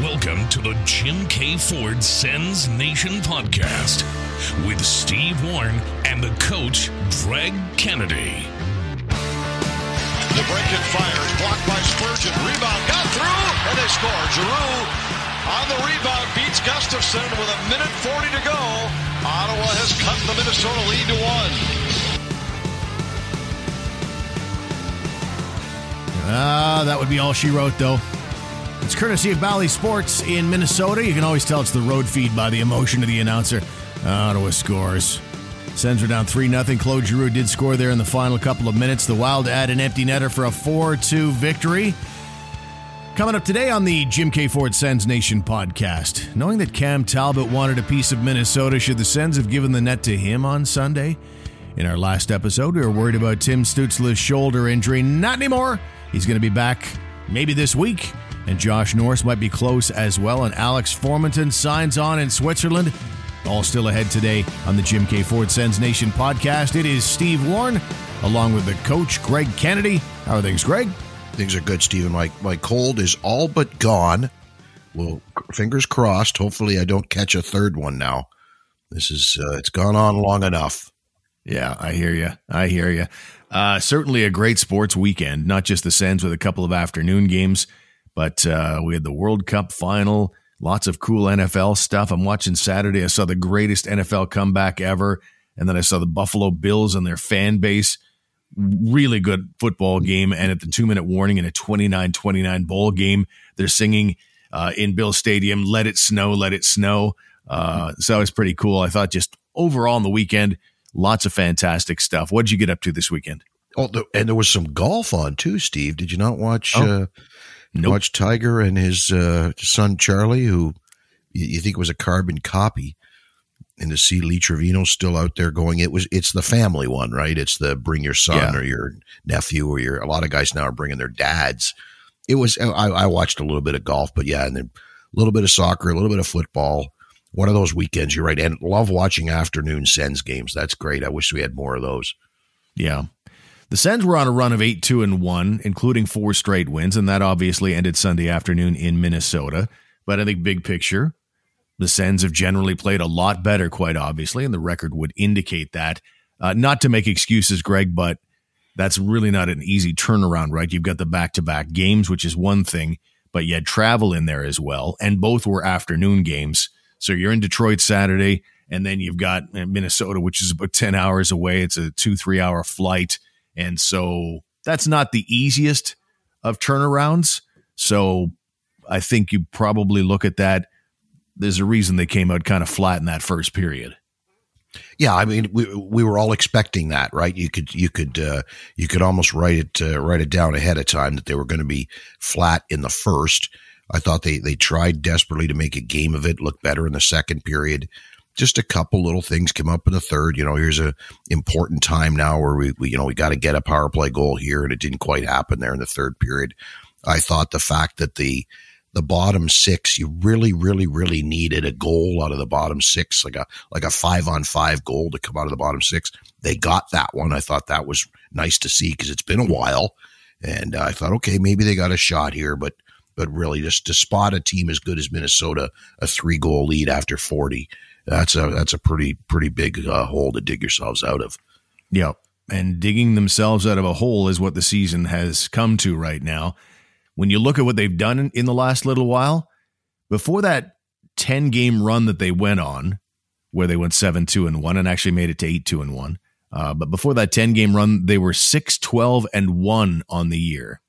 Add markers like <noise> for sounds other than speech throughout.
Welcome to the Jim Keay Ford Sens Nation podcast with Steve Warren and the coach, Greg Kennedy. The break and fires, blocked by Spurgeon. Rebound got through, and they score. Giroux on the rebound beats Gustavsson with a minute 40 to go. Ottawa has cut the Minnesota lead to one. Ah, that would be all she wrote, though. It's courtesy of Bally Sports in Minnesota. You can always tell it's the road feed by the emotion of the announcer. Ottawa scores. Sens are down 3 0. Claude Giroux did score there in the final couple of minutes. The Wild add an empty netter for a 4 2 victory. Coming up today on the Jim Keay Ford Sens Nation podcast, knowing that Cam Talbot wanted a piece of Minnesota, should the Sens have given the net to him on Sunday? In our last episode, we were worried about Tim Stützle's shoulder injury. Not anymore. He's going to be back maybe this week and Josh Norris might be close as well. And Alex Formenton signs on in Switzerland. All still ahead today on the Jim Keay Ford Sens Nation podcast. It is Steve Warren along with the coach, Greg Kennedy. How are things, Greg? Things are good, Stephen. My, my cold is all but gone. Well, fingers crossed. Hopefully, I don't catch a third one now. This is, uh, it's gone on long enough. Yeah, I hear you. I hear you. Uh, certainly a great sports weekend, not just the Sens with a couple of afternoon games. But uh, we had the World Cup final, lots of cool NFL stuff. I'm watching Saturday. I saw the greatest NFL comeback ever. And then I saw the Buffalo Bills and their fan base. Really good football game. And at the two minute warning in a 29 29 bowl game, they're singing uh, in Bill Stadium, Let It Snow, Let It Snow. Uh, so was pretty cool. I thought just overall on the weekend, lots of fantastic stuff. What did you get up to this weekend? Oh, and there was some golf on too, Steve. Did you not watch? Oh. Uh, Nope. Watch Tiger and his uh, son Charlie, who you, think was a carbon copy, and to see Lee Trevino still out there going, it was it's the family one, right? It's the bring your son yeah. or your nephew or your. A lot of guys now are bringing their dads. It was I, I watched a little bit of golf, but yeah, and then a little bit of soccer, a little bit of football. One of those weekends, you're right, and love watching afternoon Sens games. That's great. I wish we had more of those. Yeah, the Sens were on a run of 8 2 and 1, including four straight wins, and that obviously ended Sunday afternoon in Minnesota. But I think, big picture, the Sens have generally played a lot better, quite obviously, and the record would indicate that. Uh, not to make excuses, Greg, but that's really not an easy turnaround, right? You've got the back to back games, which is one thing, but you had travel in there as well, and both were afternoon games. So you're in Detroit Saturday, and then you've got Minnesota, which is about 10 hours away. It's a two, three hour flight. And so that's not the easiest of turnarounds. So I think you probably look at that. There's a reason they came out kind of flat in that first period. Yeah, I mean, we we were all expecting that, right? You could you could uh, you could almost write it uh, write it down ahead of time that they were going to be flat in the first. I thought they they tried desperately to make a game of it, look better in the second period just a couple little things come up in the third. You know, here's a important time now where we, we you know, we got to get a power play goal here, and it didn't quite happen there in the third period. I thought the fact that the the bottom six, you really, really, really needed a goal out of the bottom six, like a like a five on five goal to come out of the bottom six. They got that one. I thought that was nice to see because it's been a while, and uh, I thought, okay, maybe they got a shot here, but but really, just to spot a team as good as Minnesota, a three goal lead after forty that's a that's a pretty pretty big uh, hole to dig yourselves out of. Yep. And digging themselves out of a hole is what the season has come to right now. When you look at what they've done in the last little while, before that 10 game run that they went on, where they went 7 2 and 1 and actually made it to 8 2 and 1. Uh, but before that 10 game run, they were 6 12 and 1 on the year,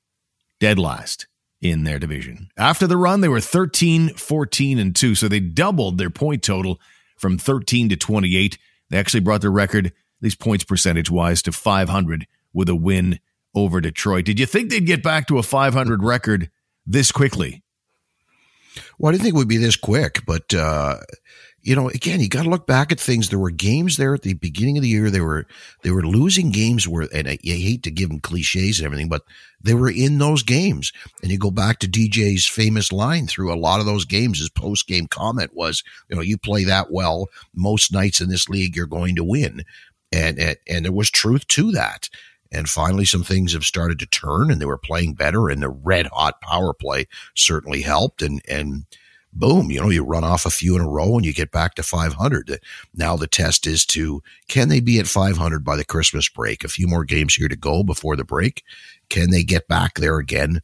dead last in their division. After the run, they were 13 14 and 2. So they doubled their point total from 13 to 28. They actually brought their record, at least points percentage wise, to 500 with a win over Detroit. Did you think they'd get back to a 500 record this quickly? Well, I didn't think it would be this quick, but uh, you know, again, you got to look back at things. There were games there at the beginning of the year. They were they were losing games where, and I, I hate to give them cliches and everything, but they were in those games. And you go back to DJ's famous line through a lot of those games. His post game comment was, you know, you play that well most nights in this league, you're going to win, and and, and there was truth to that. and finally some things have started to turn and they were playing better and the red hot power play certainly helped and and boom, you know, you run off a few in a row and you get back to 500. Now the test is to can they be at 500 by the Christmas break? A few more games here to go before the break. Can they get back there again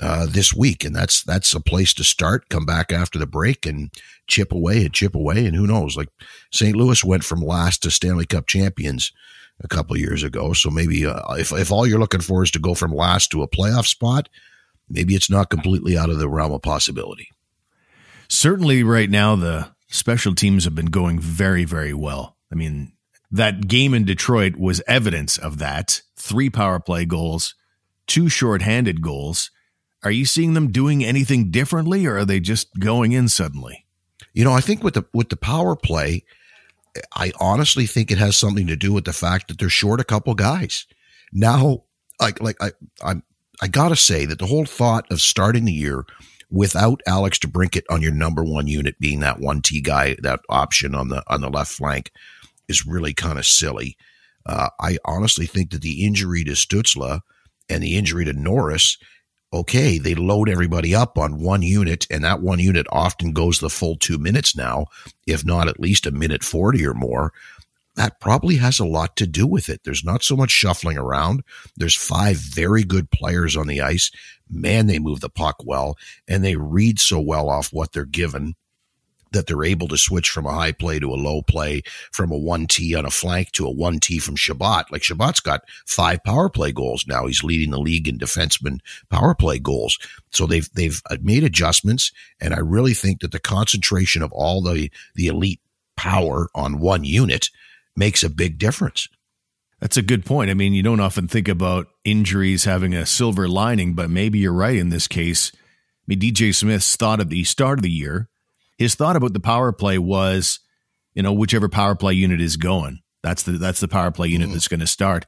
uh, this week? And that's that's a place to start. Come back after the break and chip away and chip away. And who knows? Like St. Louis went from last to Stanley Cup champions a couple years ago. So maybe uh, if if all you're looking for is to go from last to a playoff spot, maybe it's not completely out of the realm of possibility certainly right now the special teams have been going very, very well. I mean, that game in Detroit was evidence of that. Three power play goals, two shorthanded goals. Are you seeing them doing anything differently or are they just going in suddenly? You know, I think with the with the power play, I honestly think it has something to do with the fact that they're short a couple guys. Now, like like I I'm I gotta say that the whole thought of starting the year without Alex DeBrincat on your number one unit being that one T guy, that option on the on the left flank is really kind of silly. Uh, I honestly think that the injury to Stützle and the injury to Norris, okay, they load everybody up on one unit, and that one unit often goes the full two minutes now, if not at least a minute 40 or more that probably has a lot to do with it. There's not so much shuffling around. There's five very good players on the ice. Man, they move the puck well and they read so well off what they're given that they're able to switch from a high play to a low play, from a 1T on a flank to a 1T from Chabot. Like Chabot's got five power play goals now. He's leading the league in defenseman power play goals. So they've they've made adjustments and I really think that the concentration of all the the elite power on one unit makes a big difference. That's a good point. I mean, you don't often think about injuries having a silver lining, but maybe you're right in this case. I mean, DJ Smith's thought at the start of the year, his thought about the power play was, you know, whichever power play unit is going, that's the that's the power play unit mm-hmm. that's going to start.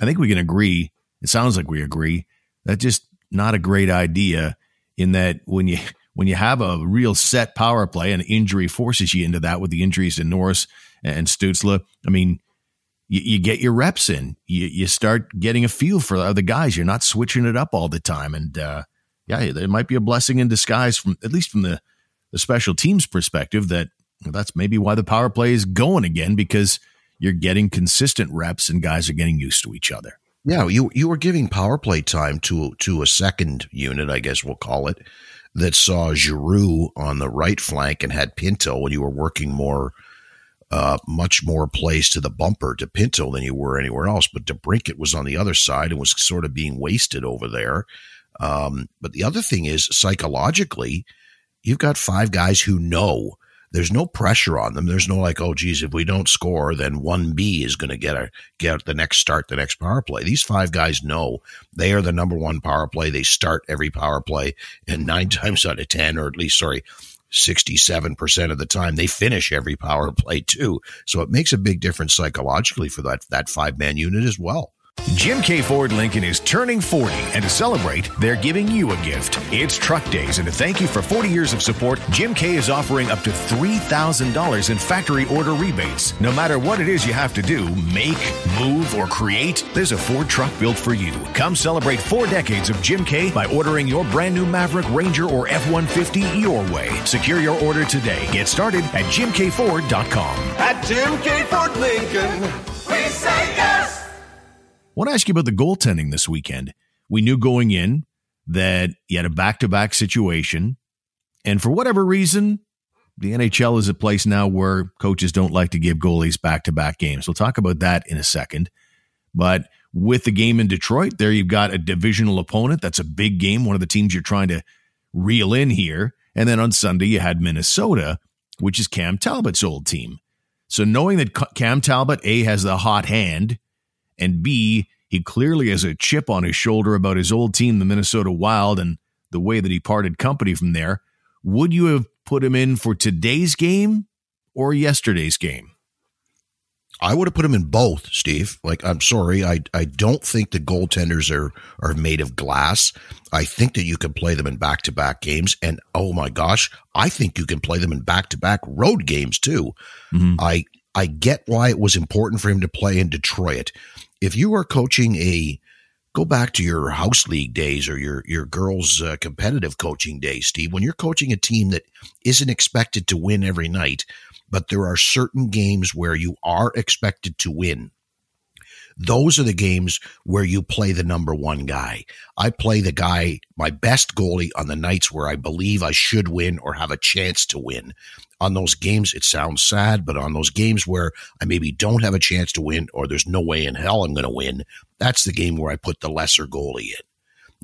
I think we can agree. It sounds like we agree. That's just not a great idea. In that when you when you have a real set power play and injury forces you into that with the injuries to Norris and Stützle. I mean, you, you, get your reps in. You, you start getting a feel for the other guys. You're not switching it up all the time. And uh, yeah, it might be a blessing in disguise from at least from the the special teams perspective that that's maybe why the power play is going again because you're getting consistent reps and guys are getting used to each other. Yeah, you you were giving power play time to to a second unit, I guess we'll call it, that saw Giroux on the right flank and had Pinto when you were working more uh, much more plays to the bumper to Pinto than you were anywhere else. But DeBrincat was on the other side and was sort of being wasted over there. Um, but the other thing is psychologically, you've got five guys who know there's no pressure on them. There's no like, oh, geez, if we don't score, then one B is going to get a get the next start, the next power play. These five guys know they are the number one power play. They start every power play, and nine <laughs> times out of ten, or at least sorry, 67% of the time they finish every power play too. So it makes a big difference psychologically for that, that five man unit as well. Jim Keay Ford Lincoln is turning 40, and to celebrate, they're giving you a gift. It's Truck Days, and to thank you for 40 years of support, Jim Keay is offering up to $3,000 in factory order rebates. No matter what it is you have to do, make, move, or create, there's a Ford truck built for you. Come celebrate four decades of Jim Keay by ordering your brand new Maverick, Ranger, or F 150 your way. Secure your order today. Get started at JimKFord.com. At Jim Keay Ford Lincoln, we say yes want to ask you about the goaltending this weekend. We knew going in that you had a back to back situation. And for whatever reason, the NHL is a place now where coaches don't like to give goalies back to back games. We'll talk about that in a second. But with the game in Detroit, there you've got a divisional opponent. That's a big game, one of the teams you're trying to reel in here. And then on Sunday, you had Minnesota, which is Cam Talbot's old team. So knowing that Cam Talbot, A, has the hot hand, and B, he clearly has a chip on his shoulder about his old team, the Minnesota Wild, and the way that he parted company from there. Would you have put him in for today's game or yesterday's game? I would have put him in both, Steve. Like, I'm sorry, I I don't think the goaltenders are are made of glass. I think that you can play them in back to back games, and oh my gosh, I think you can play them in back to back road games too. Mm-hmm. I I get why it was important for him to play in Detroit if you are coaching a go back to your house league days or your your girls uh, competitive coaching days steve when you're coaching a team that isn't expected to win every night but there are certain games where you are expected to win those are the games where you play the number one guy. I play the guy, my best goalie on the nights where I believe I should win or have a chance to win. On those games, it sounds sad, but on those games where I maybe don't have a chance to win or there's no way in hell I'm going to win, that's the game where I put the lesser goalie in.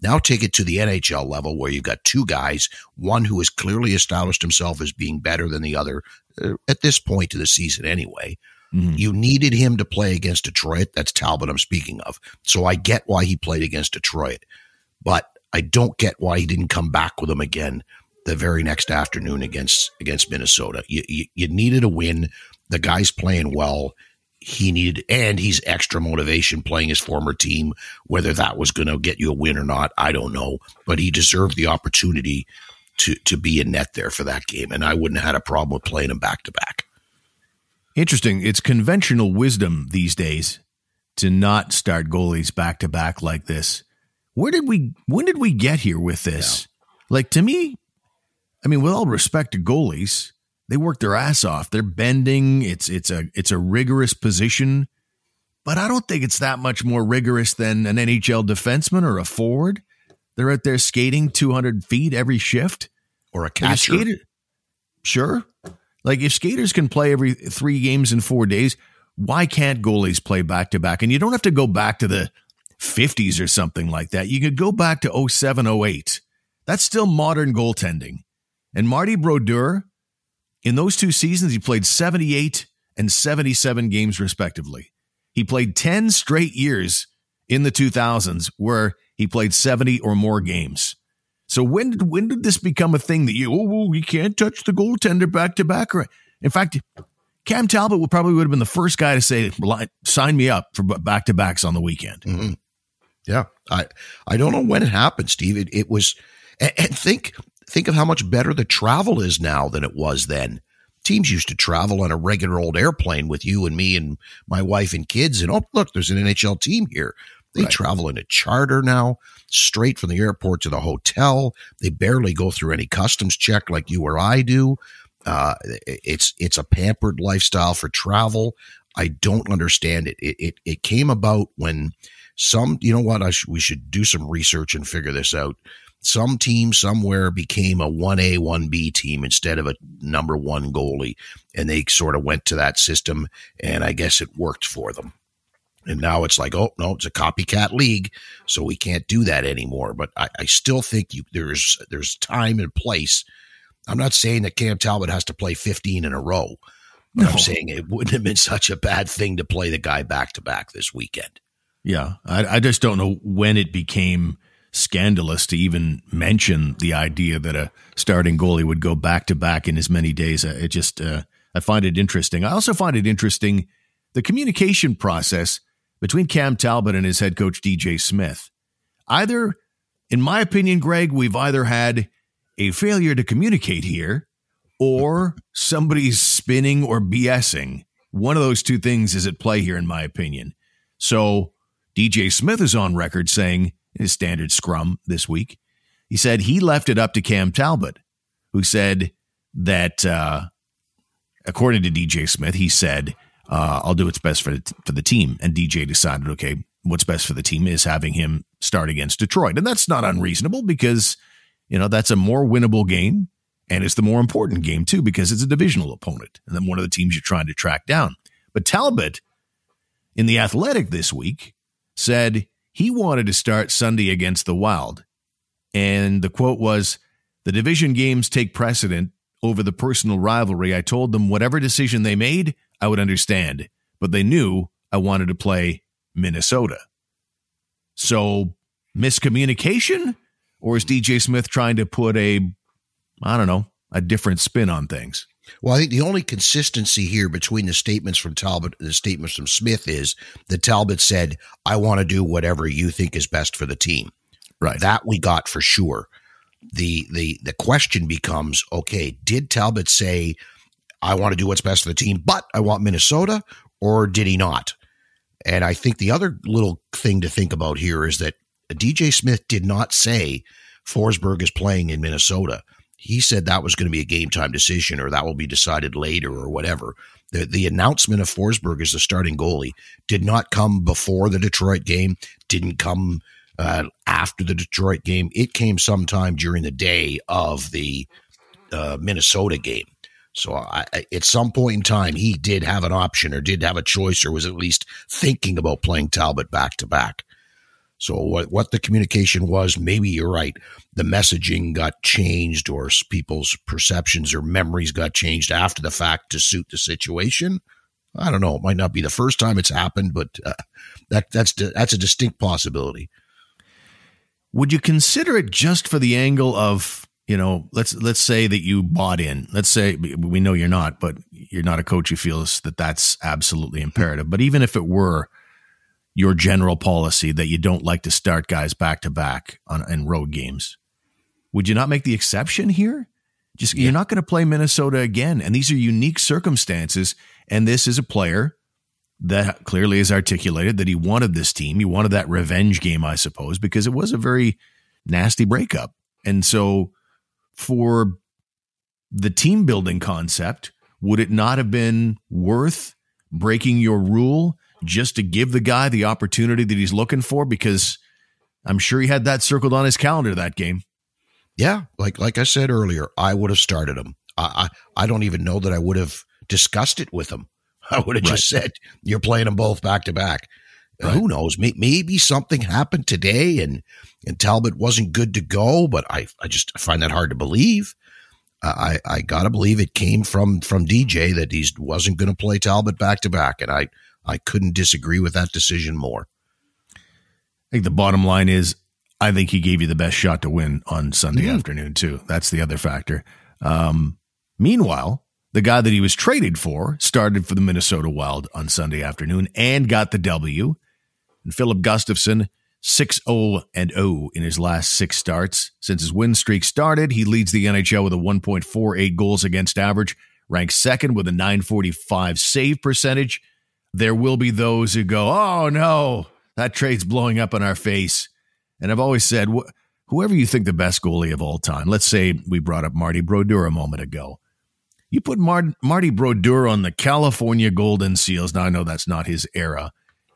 Now take it to the NHL level where you've got two guys, one who has clearly established himself as being better than the other uh, at this point of the season anyway. Mm-hmm. You needed him to play against Detroit. That's Talbot I'm speaking of. So I get why he played against Detroit, but I don't get why he didn't come back with him again the very next afternoon against against Minnesota. You, you, you needed a win. The guy's playing well. He needed, and he's extra motivation playing his former team. Whether that was going to get you a win or not, I don't know. But he deserved the opportunity to to be in net there for that game, and I wouldn't have had a problem with playing him back to back. Interesting. It's conventional wisdom these days to not start goalies back to back like this. Where did we when did we get here with this? Yeah. Like to me, I mean, with all respect to goalies, they work their ass off. They're bending. It's it's a it's a rigorous position, but I don't think it's that much more rigorous than an NHL defenseman or a forward. They're out there skating 200 feet every shift, or a catcher. Skater, sure, like if skaters can play every three games in four days, why can't goalies play back to back? And you don't have to go back to the 50s or something like that. You could go back to 07, 08. That's still modern goaltending. And Marty Brodeur, in those two seasons, he played 78 and 77 games respectively. He played 10 straight years in the 2000s where he played 70 or more games. So when did when did this become a thing that you oh we can't touch the goaltender back to back? In fact, Cam Talbot would probably would have been the first guy to say sign me up for back to backs on the weekend. Mm-hmm. Yeah, I I don't know when it happened, Steve. It, it was and, and think think of how much better the travel is now than it was then. Teams used to travel on a regular old airplane with you and me and my wife and kids, and oh look, there's an NHL team here. They right. travel in a charter now, straight from the airport to the hotel. They barely go through any customs check like you or I do. Uh, it's it's a pampered lifestyle for travel. I don't understand it. It it, it came about when some you know what I sh- we should do some research and figure this out. Some team somewhere became a one A one B team instead of a number one goalie, and they sort of went to that system, and I guess it worked for them. And now it's like, oh no, it's a copycat league, so we can't do that anymore. But I, I still think you, there's there's time and place. I'm not saying that Cam Talbot has to play 15 in a row. But no. I'm saying it wouldn't have been such a bad thing to play the guy back to back this weekend. Yeah, I, I just don't know when it became scandalous to even mention the idea that a starting goalie would go back to back in as many days. It just uh, I find it interesting. I also find it interesting the communication process between Cam Talbot and his head coach, DJ Smith. Either, in my opinion, Greg, we've either had a failure to communicate here or somebody's spinning or BSing. One of those two things is at play here, in my opinion. So DJ Smith is on record saying his standard scrum this week, he said he left it up to Cam Talbot, who said that, uh, according to DJ Smith, he said uh, I'll do what's best for the, for the team. And DJ decided, okay, what's best for the team is having him start against Detroit. And that's not unreasonable because, you know, that's a more winnable game. And it's the more important game, too, because it's a divisional opponent and then one of the teams you're trying to track down. But Talbot in The Athletic this week said he wanted to start Sunday against the Wild. And the quote was The division games take precedent over the personal rivalry. I told them whatever decision they made, I would understand, but they knew I wanted to play Minnesota. So, miscommunication? Or is DJ Smith trying to put a, I don't know, a different spin on things? Well, I think the only consistency here between the statements from Talbot and the statements from Smith is that Talbot said, I want to do whatever you think is best for the team. Right. That we got for sure. The the the question becomes, okay, did Talbot say I want to do what's best for the team, but I want Minnesota, or did he not? And I think the other little thing to think about here is that DJ Smith did not say Forsberg is playing in Minnesota. He said that was going to be a game time decision or that will be decided later or whatever. The, the announcement of Forsberg as the starting goalie did not come before the Detroit game, didn't come uh, after the Detroit game. It came sometime during the day of the uh, Minnesota game. So I, at some point in time, he did have an option or did have a choice or was at least thinking about playing Talbot back to back. So what, what the communication was, maybe you're right. The messaging got changed or people's perceptions or memories got changed after the fact to suit the situation. I don't know. It might not be the first time it's happened, but uh, that that's that's a distinct possibility. Would you consider it just for the angle of you know, let's let's say that you bought in. Let's say we know you're not, but you're not a coach who feels that that's absolutely imperative. But even if it were your general policy that you don't like to start guys back to back on in road games, would you not make the exception here? Just yeah. you're not going to play Minnesota again, and these are unique circumstances. And this is a player that clearly has articulated that he wanted this team. He wanted that revenge game, I suppose, because it was a very nasty breakup. And so for the team building concept, would it not have been worth breaking your rule just to give the guy the opportunity that he's looking for? Because I'm sure he had that circled on his calendar that game. Yeah, like like I said earlier, I would have started him. I I, I don't even know that I would have discussed it with him. <laughs> I would have right. just said, "You're playing them both back to back." Right. Who knows? Maybe something happened today and, and Talbot wasn't good to go, but I, I just find that hard to believe. I, I gotta believe it came from, from DJ that he wasn't going to play Talbot back to back. And I, I couldn't disagree with that decision more. I think the bottom line is I think he gave you the best shot to win on Sunday mm-hmm. afternoon, too. That's the other factor. Um, meanwhile, the guy that he was traded for started for the Minnesota Wild on Sunday afternoon and got the W. And Filip Gustavsson, 6 0 and 0 in his last six starts. Since his win streak started, he leads the NHL with a 1.48 goals against average, ranks second with a 945 save percentage. There will be those who go, oh no, that trade's blowing up in our face. And I've always said, wh- whoever you think the best goalie of all time, let's say we brought up Marty Brodeur a moment ago. You put Mar- Marty Brodeur on the California Golden Seals. Now, I know that's not his era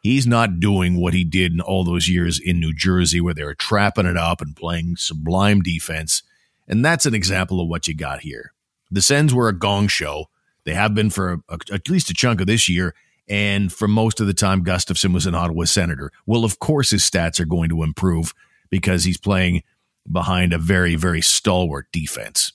He's not doing what he did in all those years in New Jersey where they were trapping it up and playing sublime defense. And that's an example of what you got here. The Sens were a gong show. They have been for a, a, at least a chunk of this year. And for most of the time, Gustavsson was an Ottawa Senator. Well, of course, his stats are going to improve because he's playing behind a very, very stalwart defense.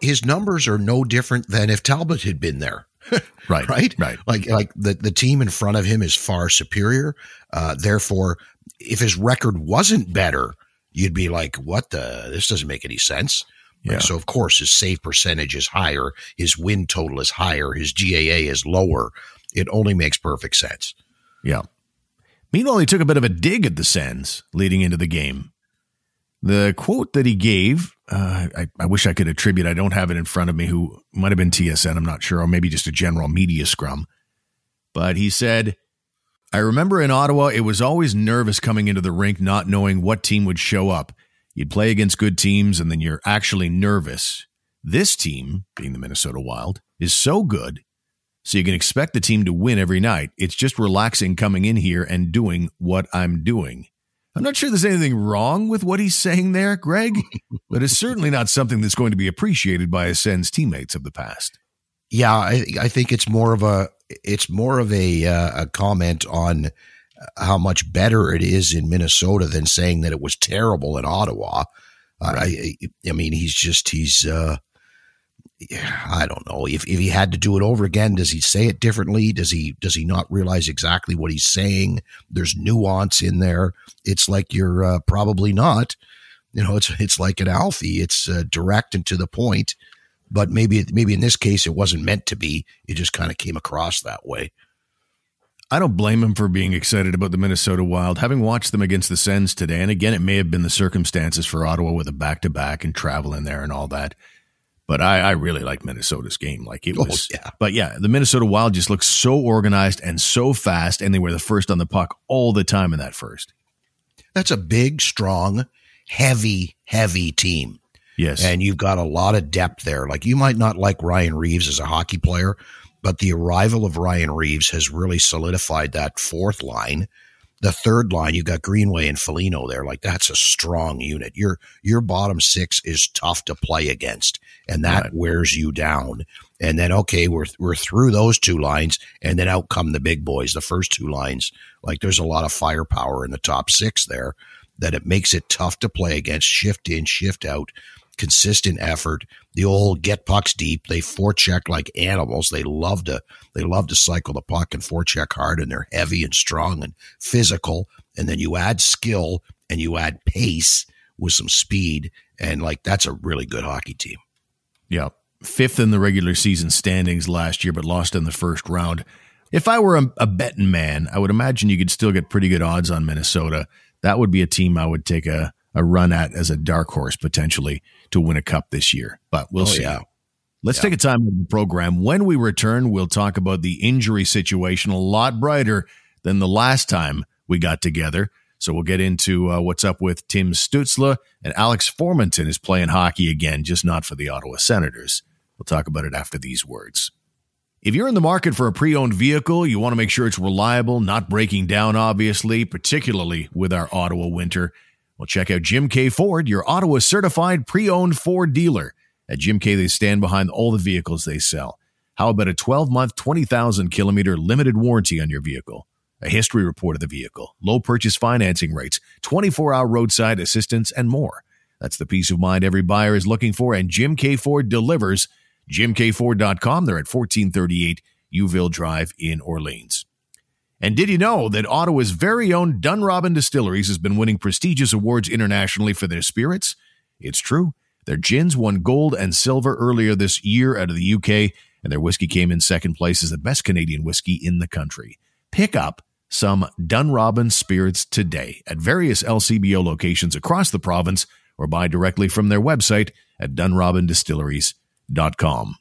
His numbers are no different than if Talbot had been there. <laughs> right. Right. Right. Like like the, the team in front of him is far superior. Uh, therefore, if his record wasn't better, you'd be like, what the this doesn't make any sense. Yeah. So of course his save percentage is higher, his win total is higher, his GAA is lower. It only makes perfect sense. Yeah. Meanwhile, he took a bit of a dig at the Sens leading into the game. The quote that he gave uh, I, I wish I could attribute, I don't have it in front of me, who might have been TSN, I'm not sure, or maybe just a general media scrum. But he said, I remember in Ottawa, it was always nervous coming into the rink, not knowing what team would show up. You'd play against good teams, and then you're actually nervous. This team, being the Minnesota Wild, is so good, so you can expect the team to win every night. It's just relaxing coming in here and doing what I'm doing. I'm not sure there's anything wrong with what he's saying there, Greg, <laughs> but it's certainly not something that's going to be appreciated by his Sens teammates of the past. Yeah, I, I think it's more of a it's more of a uh, a comment on how much better it is in Minnesota than saying that it was terrible in Ottawa. Right. I, I mean, he's just he's uh, I don't know if if he had to do it over again. Does he say it differently? Does he does he not realize exactly what he's saying? There's nuance in there. It's like you're uh, probably not. You know, it's it's like an Alfie. It's uh, direct and to the point. But maybe maybe in this case it wasn't meant to be. It just kind of came across that way. I don't blame him for being excited about the Minnesota Wild. Having watched them against the Sens today, and again, it may have been the circumstances for Ottawa with a back to back and travel in there and all that. But I, I really like Minnesota's game. Like it Oh, was, yeah. But yeah, the Minnesota Wild just looks so organized and so fast, and they were the first on the puck all the time in that first. That's a big, strong, heavy, heavy team. Yes, And you've got a lot of depth there. Like you might not like Ryan Reaves as a hockey player, but the arrival of Ryan Reaves has really solidified that fourth line. The third line, you've got Greenway and Foligno there. Like that's a strong unit. Your your bottom six is tough to play against, and that Right. wears you down. And then okay, we're we're through those two lines, and then out come the big boys. The first two lines, like there's a lot of firepower in the top six there that it makes it tough to play against. Shift in, shift out, consistent effort. The old get pucks deep. They forecheck like animals. They love to they love to cycle the puck and forecheck hard, and they're heavy and strong and physical. And then you add skill and you add pace with some speed, and like that's a really good hockey team. Yeah. Fifth in the regular season standings last year, but lost in the first round. If I were a, a betting man, I would imagine you could still get pretty good odds on Minnesota. That would be a team I would take a, a run at as a dark horse potentially to win a cup this year. But we'll Oh, see. yeah. Let's take a time in the program. When we return, we'll talk about the injury situation a lot brighter than the last time we got together. So we'll get into uh, what's up with Tim Stützle and Alex Formenton is playing hockey again, just not for the Ottawa Senators. We'll talk about it after these words. If you're in the market for a pre owned vehicle, you want to make sure it's reliable, not breaking down, obviously, particularly with our Ottawa winter. Well, check out Jim Keay Ford, your Ottawa certified pre owned Ford dealer. At Jim Keay, they stand behind all the vehicles they sell. How about a 12 month, 20,000 kilometer limited warranty on your vehicle? A history report of the vehicle, low purchase financing rates, 24 hour roadside assistance, and more. That's the peace of mind every buyer is looking for, and Jim Keay Ford delivers. JimKFord.com. They're at 1438 Youville Drive in Orleans. And did you know that Ottawa's very own Dunrobin Distilleries has been winning prestigious awards internationally for their spirits? It's true. Their gins won gold and silver earlier this year out of the UK, and their whiskey came in second place as the best Canadian whiskey in the country. Pick up some Dunrobin spirits today at various LCBO locations across the province or buy directly from their website at dunrobindistilleries.com.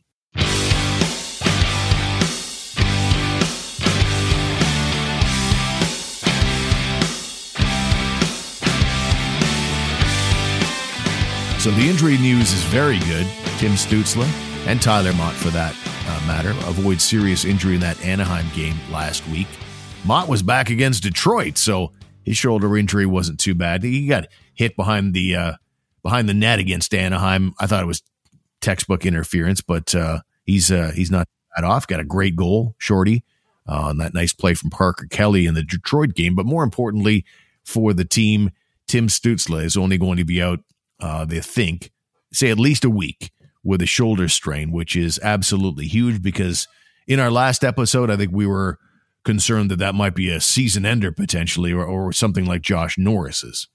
So the injury news is very good. Tim Stützle and Tyler Motte, for that uh, matter, avoid serious injury in that Anaheim game last week. Motte was back against Detroit, so his shoulder injury wasn't too bad. He got hit behind the uh, behind the net against Anaheim. I thought it was textbook interference, but uh, he's uh, he's not that off. Got a great goal, Shorty, uh, on that nice play from Parker Kelly in the Detroit game. But more importantly, for the team, Tim Stützle is only going to be out. Uh, they think, say, at least a week with a shoulder strain, which is absolutely huge because in our last episode, I think we were concerned that that might be a season ender potentially, or, or something like Josh Norris's.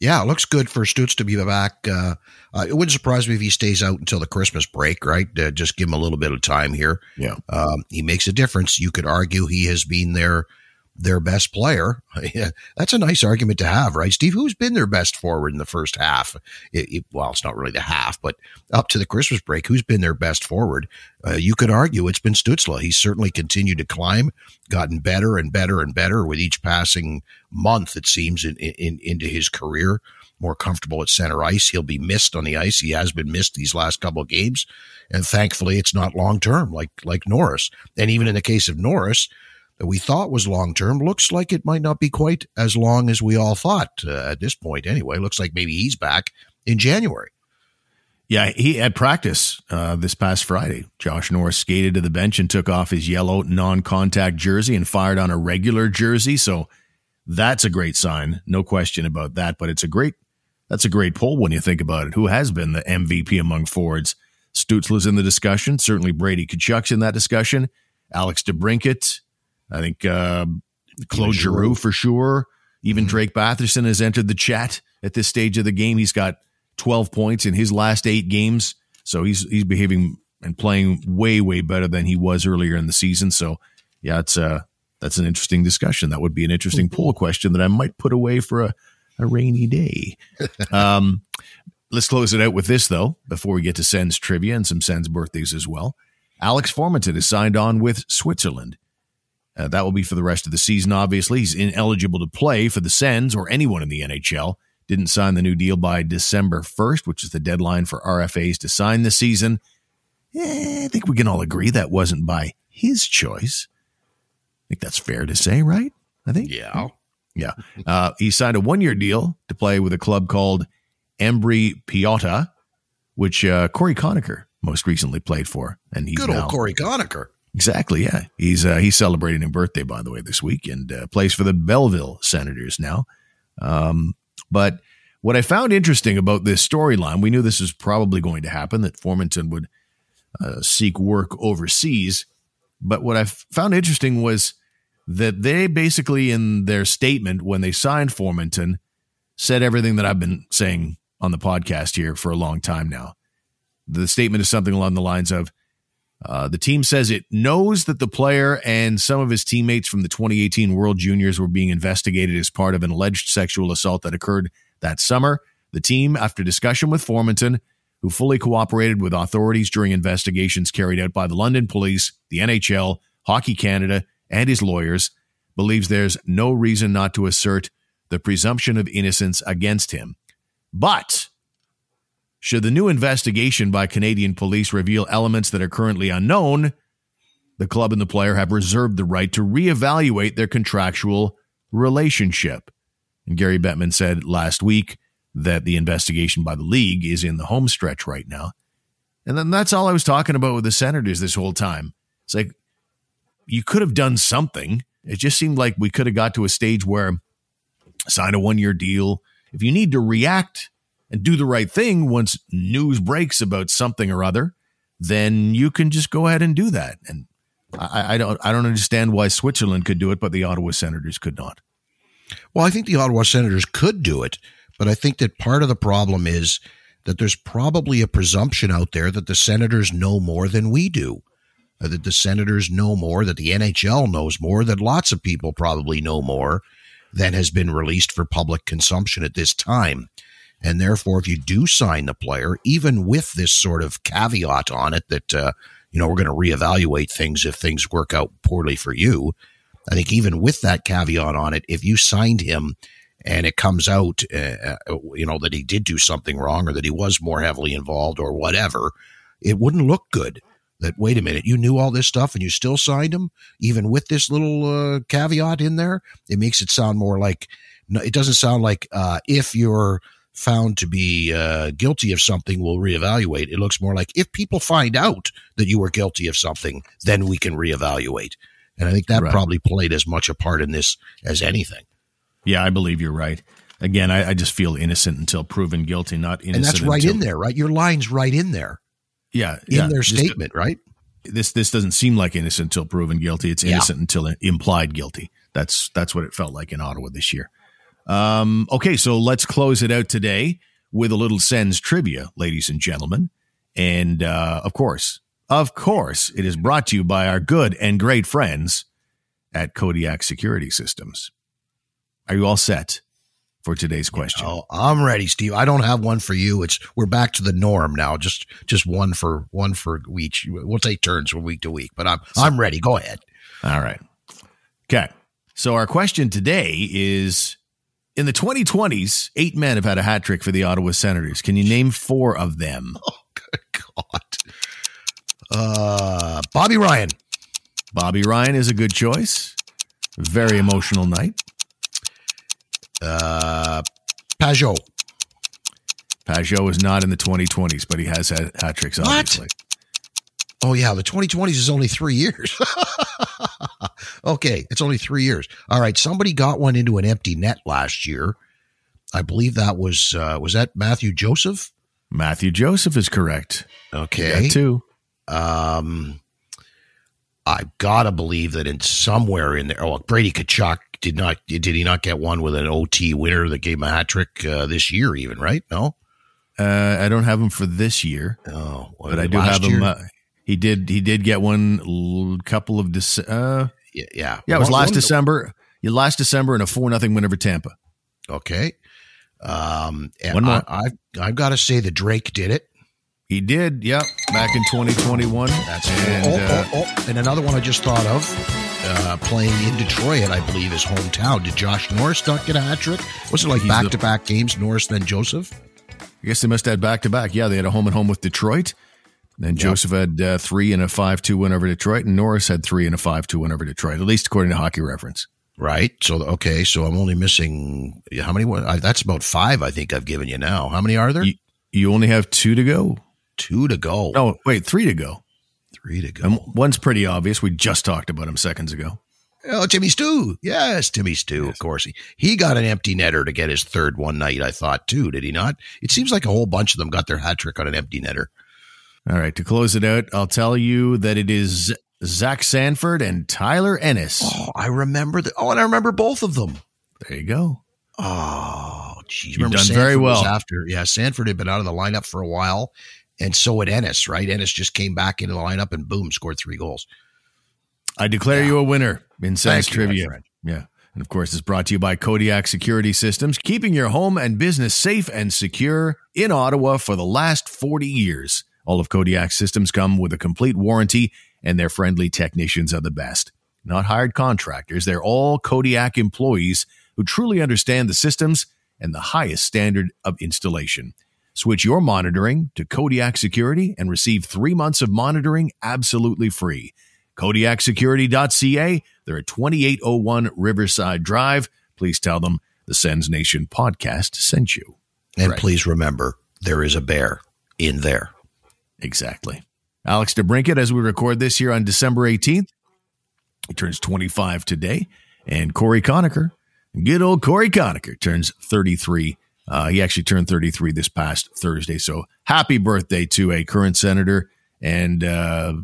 Yeah, it looks good for Stutz to be back. Uh, uh, it wouldn't surprise me if he stays out until the Christmas break, right? Uh, just give him a little bit of time here. Yeah. Um, he makes a difference. You could argue he has been their their best player. <laughs> That's a nice argument to have, right, Steve? Who's been their best forward in the first half? It, it, well, it's not really the half, but up to the Christmas break, who's been their best forward? Uh, you could argue it's been Stützle. He's certainly continued to climb, gotten better and better and better with each passing month. It seems in, in into his career. More comfortable at center ice. He'll be missed on the ice. He has been missed these last couple of games, and thankfully, it's not long term like like Norris. And even in the case of Norris, that we thought was long term looks like it might not be quite as long as we all thought uh, at this point. Anyway, looks like maybe he's back in January. Yeah, he had practice uh, this past Friday. Josh Norris skated to the bench and took off his yellow non-contact jersey and fired on a regular jersey. So that's a great sign, no question about that. But it's a great that's a great poll when you think about it. Who has been the MVP among forwards? Stützle's in the discussion. Certainly Brady Tkachuk's in that discussion. Alex DeBrincat. I think uh, Claude Giroux. For sure. Even Drake Batherson has entered the chat at this stage of the game. He's got 12 points in his last eight games. So he's he's behaving and playing way, way better than he was earlier in the season. So yeah, it's uh that's an interesting discussion. That would be an interesting poll question that I might put away for a, a rainy day. <laughs> um Let's close it out with this, though, before we get to Sens trivia and some Sens birthdays as well. Alex Formenton is signed on with Switzerland. Uh, that will be for the rest of the season, obviously. He's ineligible to play for the Sens or anyone in the NHL. Didn't sign the new deal by December 1st, which is the deadline for RFAs to sign this season. Eh, I think we can all agree that wasn't by his choice. I think that's fair to say, right? I think. Yeah. Yeah. Uh, he signed a one year deal to play with a club called Ambrì-Piotta, which uh, Cory Conacher most recently played for. And he's Good now, old Cory Conacher. Exactly. Yeah. He's uh, he's celebrating a birthday, by the way, this week and uh, plays for the Belleville Senators now. Um, but what I found interesting about this storyline, we knew this was probably going to happen, that Formenton would uh, seek work overseas. But what I found interesting was that they basically, in their statement when they signed Formenton, said everything that I've been saying on the podcast here for a long time now. The statement is something along the lines of uh, the team says it knows that the player and some of his teammates from the 2018 World Juniors were being investigated as part of an alleged sexual assault that occurred that summer. The team, after discussion with Formenton, who fully cooperated with authorities during investigations carried out by the London police, the NHL, Hockey Canada, and his lawyers, believes there's no reason not to assert the presumption of innocence against him. But should the new investigation by Canadian police reveal elements that are currently unknown, the club and the player have reserved the right to reevaluate their contractual relationship. And Gary Bettman said last week that the investigation by the league is in the home stretch right now. And then that's all I was talking about with the Senators this whole time. It's like you could have done something. It just seemed like we could have got to a stage where sign a one year deal. If you need to react and do the right thing once news breaks about something or other, then you can just go ahead and do that. And I, I don't I don't understand why Switzerland could do it, but the Ottawa Senators could not. Well, I think the Ottawa Senators could do it, but I think that part of the problem is that there's probably a presumption out there that the Senators know more than we do. Uh, that the Senators know more, that the NHL knows more, that lots of people probably know more than has been released for public consumption at this time. And therefore, if you do sign the player, even with this sort of caveat on it that, uh, you know, we're going to reevaluate things if things work out poorly for you, I think even with that caveat on it, if you signed him and it comes out, uh, uh, you know, that he did do something wrong or that he was more heavily involved or whatever, it wouldn't look good. That wait a minute, you knew all this stuff and you still signed him, even with this little uh, caveat in there. It makes it sound more like it doesn't sound like uh, if you're found to be uh, guilty of something, we'll reevaluate. It looks more like if people find out that you were guilty of something, then we can reevaluate. And I think that right. probably played as much a part in this as anything. Yeah, I believe you're right. Again, I, I just feel innocent until proven guilty, not innocent. And that's right until, in there, right? Your line's right in there. Yeah, in yeah, their statement, just, right? This this doesn't seem like innocent until proven guilty. It's innocent yeah. until implied guilty. That's that's what it felt like in Ottawa this year. Um, okay, so let's close it out today with a little Sens trivia, ladies and gentlemen. And uh, of course, of course, it is brought to you by our good and great friends at Kodiak Security Systems. Are you all set for today's question? Oh, I'm ready, Steve. I don't have one for you. It's we're back to the norm now. Just just one for one for each. We'll take turns from week to week, but I'm I'm ready. Go ahead. All right. Okay. So our question today is in the 2020s, eight men have had a hat trick for the Ottawa Senators. Can you name four of them? <laughs> Oh, good God. Uh, Bobby Ryan. Bobby Ryan is a good choice. Very emotional night. Uh, Pageau. Pageau is not in the 2020s, but he has had hat tricks, obviously. What? Oh, yeah. The 2020s is only three years. <laughs> okay. It's only three years. All right. Somebody got one into an empty net last year. I believe that was, uh, was that Matthew Joseph? Matthew Joseph is correct. Okay. Two. Um, I gotta believe that in somewhere in there, oh, Brady Tkachuk did not, did he not get one with an OT winner that gave him a hat trick uh, this year, even, right? No? Uh, I don't have him for this year. Oh, but I do have him. Uh, he did. He did get one couple of Dece- uh, yeah, yeah, yeah. It was one, last one, December. Yeah, last December in a four nothing win over Tampa. Okay. Um, and One more. I, I've I've got to say that Drake did it. He did, yep, back in 2021. That's and, oh, uh, oh, oh. and another one I just thought of, uh, playing in Detroit, I believe his hometown. Did Josh Norris not get a hat trick? Was it like back to back games, Norris then Joseph? I guess they must have had back to back. Yeah, they had a home and home with Detroit. Then Joseph had uh, three and a 5 2 win over Detroit, and Norris had three and a 5 2 win over Detroit, at least according to Hockey Reference. Right. So okay, so I'm only missing how many? I, that's about five. I think I've given you now. How many are there? You, you only have two to go. Two to go. Oh, wait, three to go. three to go. And one's pretty obvious. We just talked about him seconds ago. Oh, Timmy Stew. Yes, Timmy Stew. Of course, he he got an empty netter to get his third one night. I thought too. Did he not? It seems like a whole bunch of them got their hat trick on an empty netter. All right, to close it out, I'll tell you that it is Zach Sanford and Tyler Ennis. Oh, I remember that. Oh, and I remember both of them. There you go. Oh, geez. You've Remember done Sanford very was well. after. Yeah, Sanford had been out of the lineup for a while, and so had Ennis. Right, Ennis just came back into the lineup and boom, scored three goals. I declare you a winner in Sens Trivia. Yeah. And of course, it's brought to you by Kodiak Security Systems, keeping your home and business safe and secure in Ottawa for the last 40 years. All of Kodiak's systems come with a complete warranty, and their friendly technicians are the best. Not hired contractors, they're all Kodiak employees who truly understand the systems and the highest standard of installation. Switch your monitoring to Kodiak Security and receive three months of monitoring absolutely free. KodiakSecurity.ca. They're at 2801 Riverside Drive. Please tell them the Sens Nation podcast sent you. And Right. please remember, there is a bear in there. Exactly. Alex DeBrincat, as we record this here on December 18th, he turns 25 today. And Cory Conacher, good old Cory Conacher, turns 33. Uh, he actually turned 33 this past Thursday. So happy birthday to a current senator and uh,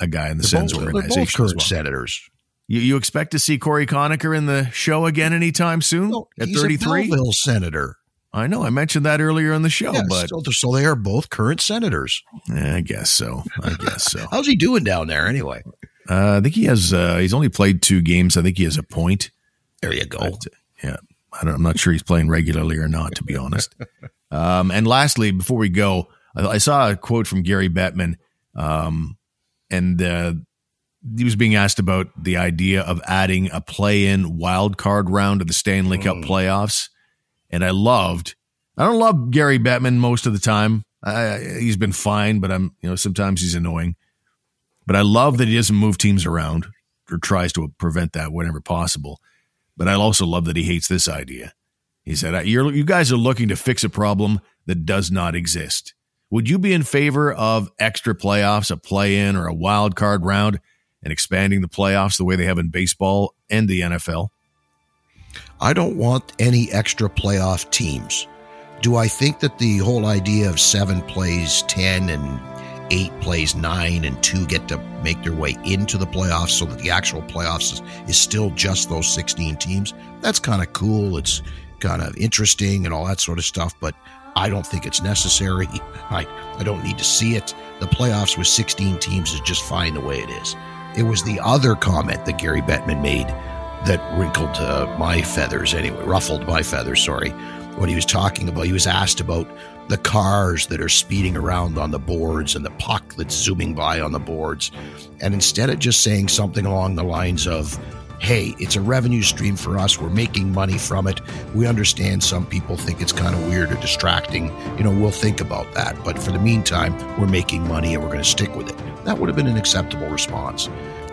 a guy in the Sens organization. current well. senators. You, you expect to see Cory Conacher in the show again anytime soon No, at he's a 33? Belleville senator. I know. I mentioned that earlier in the show, Yeah, but so, so they are both current senators. I guess so. I guess so. <laughs> How's he doing down there anyway? Uh, I think he has. Uh, he's only played two games. I think he has a point. There you go. But, yeah, I don't, I'm not sure he's playing regularly or not, to be honest. <laughs> um, and lastly, before we go, I, I saw a quote from Gary Bettman, um, and uh, he was being asked about the idea of adding a play-in wild card round of the Stanley Cup playoffs. And I loved. I don't love Gary Bettman most of the time. I, he's been fine, but I'm you know sometimes he's annoying. But I love that he doesn't move teams around or tries to prevent that whenever possible. But I also love that he hates this idea. He said, You guys are looking to fix a problem that does not exist. Would you be in favor of extra playoffs, a play in, or a wild card round, and expanding the playoffs the way they have in baseball and the NFL? I don't want any extra playoff teams. Do I think that the whole idea of seven plays 10 and eight plays nine and two get to make their way into the playoffs so that the actual playoffs is, is still just those 16 teams? That's kind of cool. It's kind of interesting and all that sort of stuff, but I don't think it's necessary. <laughs> I, I don't need to see it. The playoffs with 16 teams is just fine the way it is. It was the other comment that Gary Bettman made that wrinkled uh, my feathers anyway, ruffled my feathers, sorry. When he was talking about, he was asked about the cars that are speeding around on the boards and the puck that's zooming by on the boards. And instead of just saying something along the lines of, hey, it's a revenue stream for us, we're making money from it, we understand some people think it's kind of weird or distracting, you know, we'll think about that. But for the meantime, we're making money and we're going to stick with it. That would have been an acceptable response.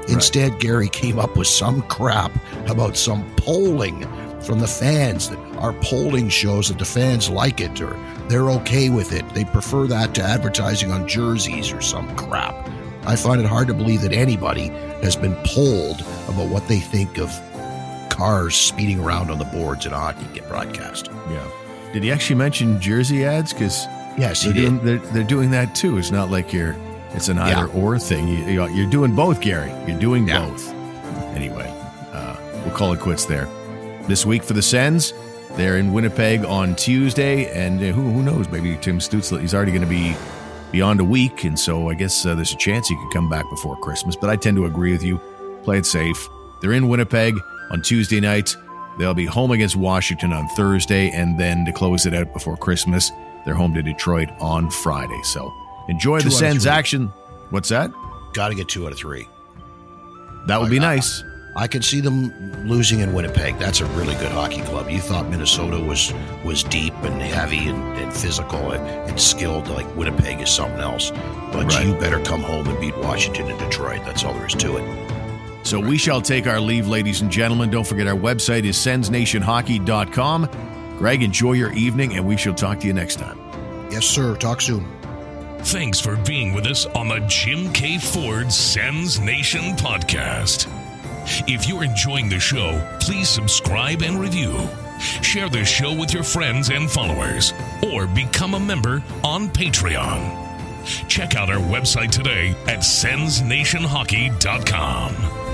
Instead, Gary came up with some crap about some polling from the fans that our polling shows that the fans like it or they're okay with it. They prefer that to advertising on jerseys or some crap. I find it hard to believe that anybody has been polled about what they think of cars speeding around on the boards in hockey get broadcast. Yeah. Did he actually mention jersey ads? Because Yes, he they're, did. doing, they're, they're doing that too. It's not like you're it's an either or thing. You, you- you're doing both, Gary. You're doing Yeah. both. Anyway, uh, we'll call it quits there. This week for the Sens, they're in Winnipeg on Tuesday, and uh, who, who knows? Maybe Tim Stützle, he's already going to be beyond a week, and so I guess uh, there's a chance he could come back before Christmas. But I tend to agree with you. Play it safe. They're in Winnipeg on Tuesday night. They'll be home against Washington on Thursday, and then to close it out before Christmas, they're home to Detroit on Friday. So enjoy Two the Sens action. What's that? Got to get two out of three. That would be nice. I can see them losing in Winnipeg. That's a really good hockey club. You thought Minnesota was was deep and heavy and, and physical and, and skilled. Like Winnipeg is something else. But Right. you better come home and beat Washington and Detroit. That's all there is to it. So we shall take our leave, ladies and gentlemen. Don't forget our website is sensnationhockey.com. Greg, enjoy your evening, and we shall talk to you next time. Yes, sir. Talk soon. Thanks for being with us on the Jim Keay Ford Sens Nation podcast. If you're enjoying the show, please subscribe and review. Share the show with your friends and followers, or become a member on Patreon. Check out our website today at sensnationhockey.com.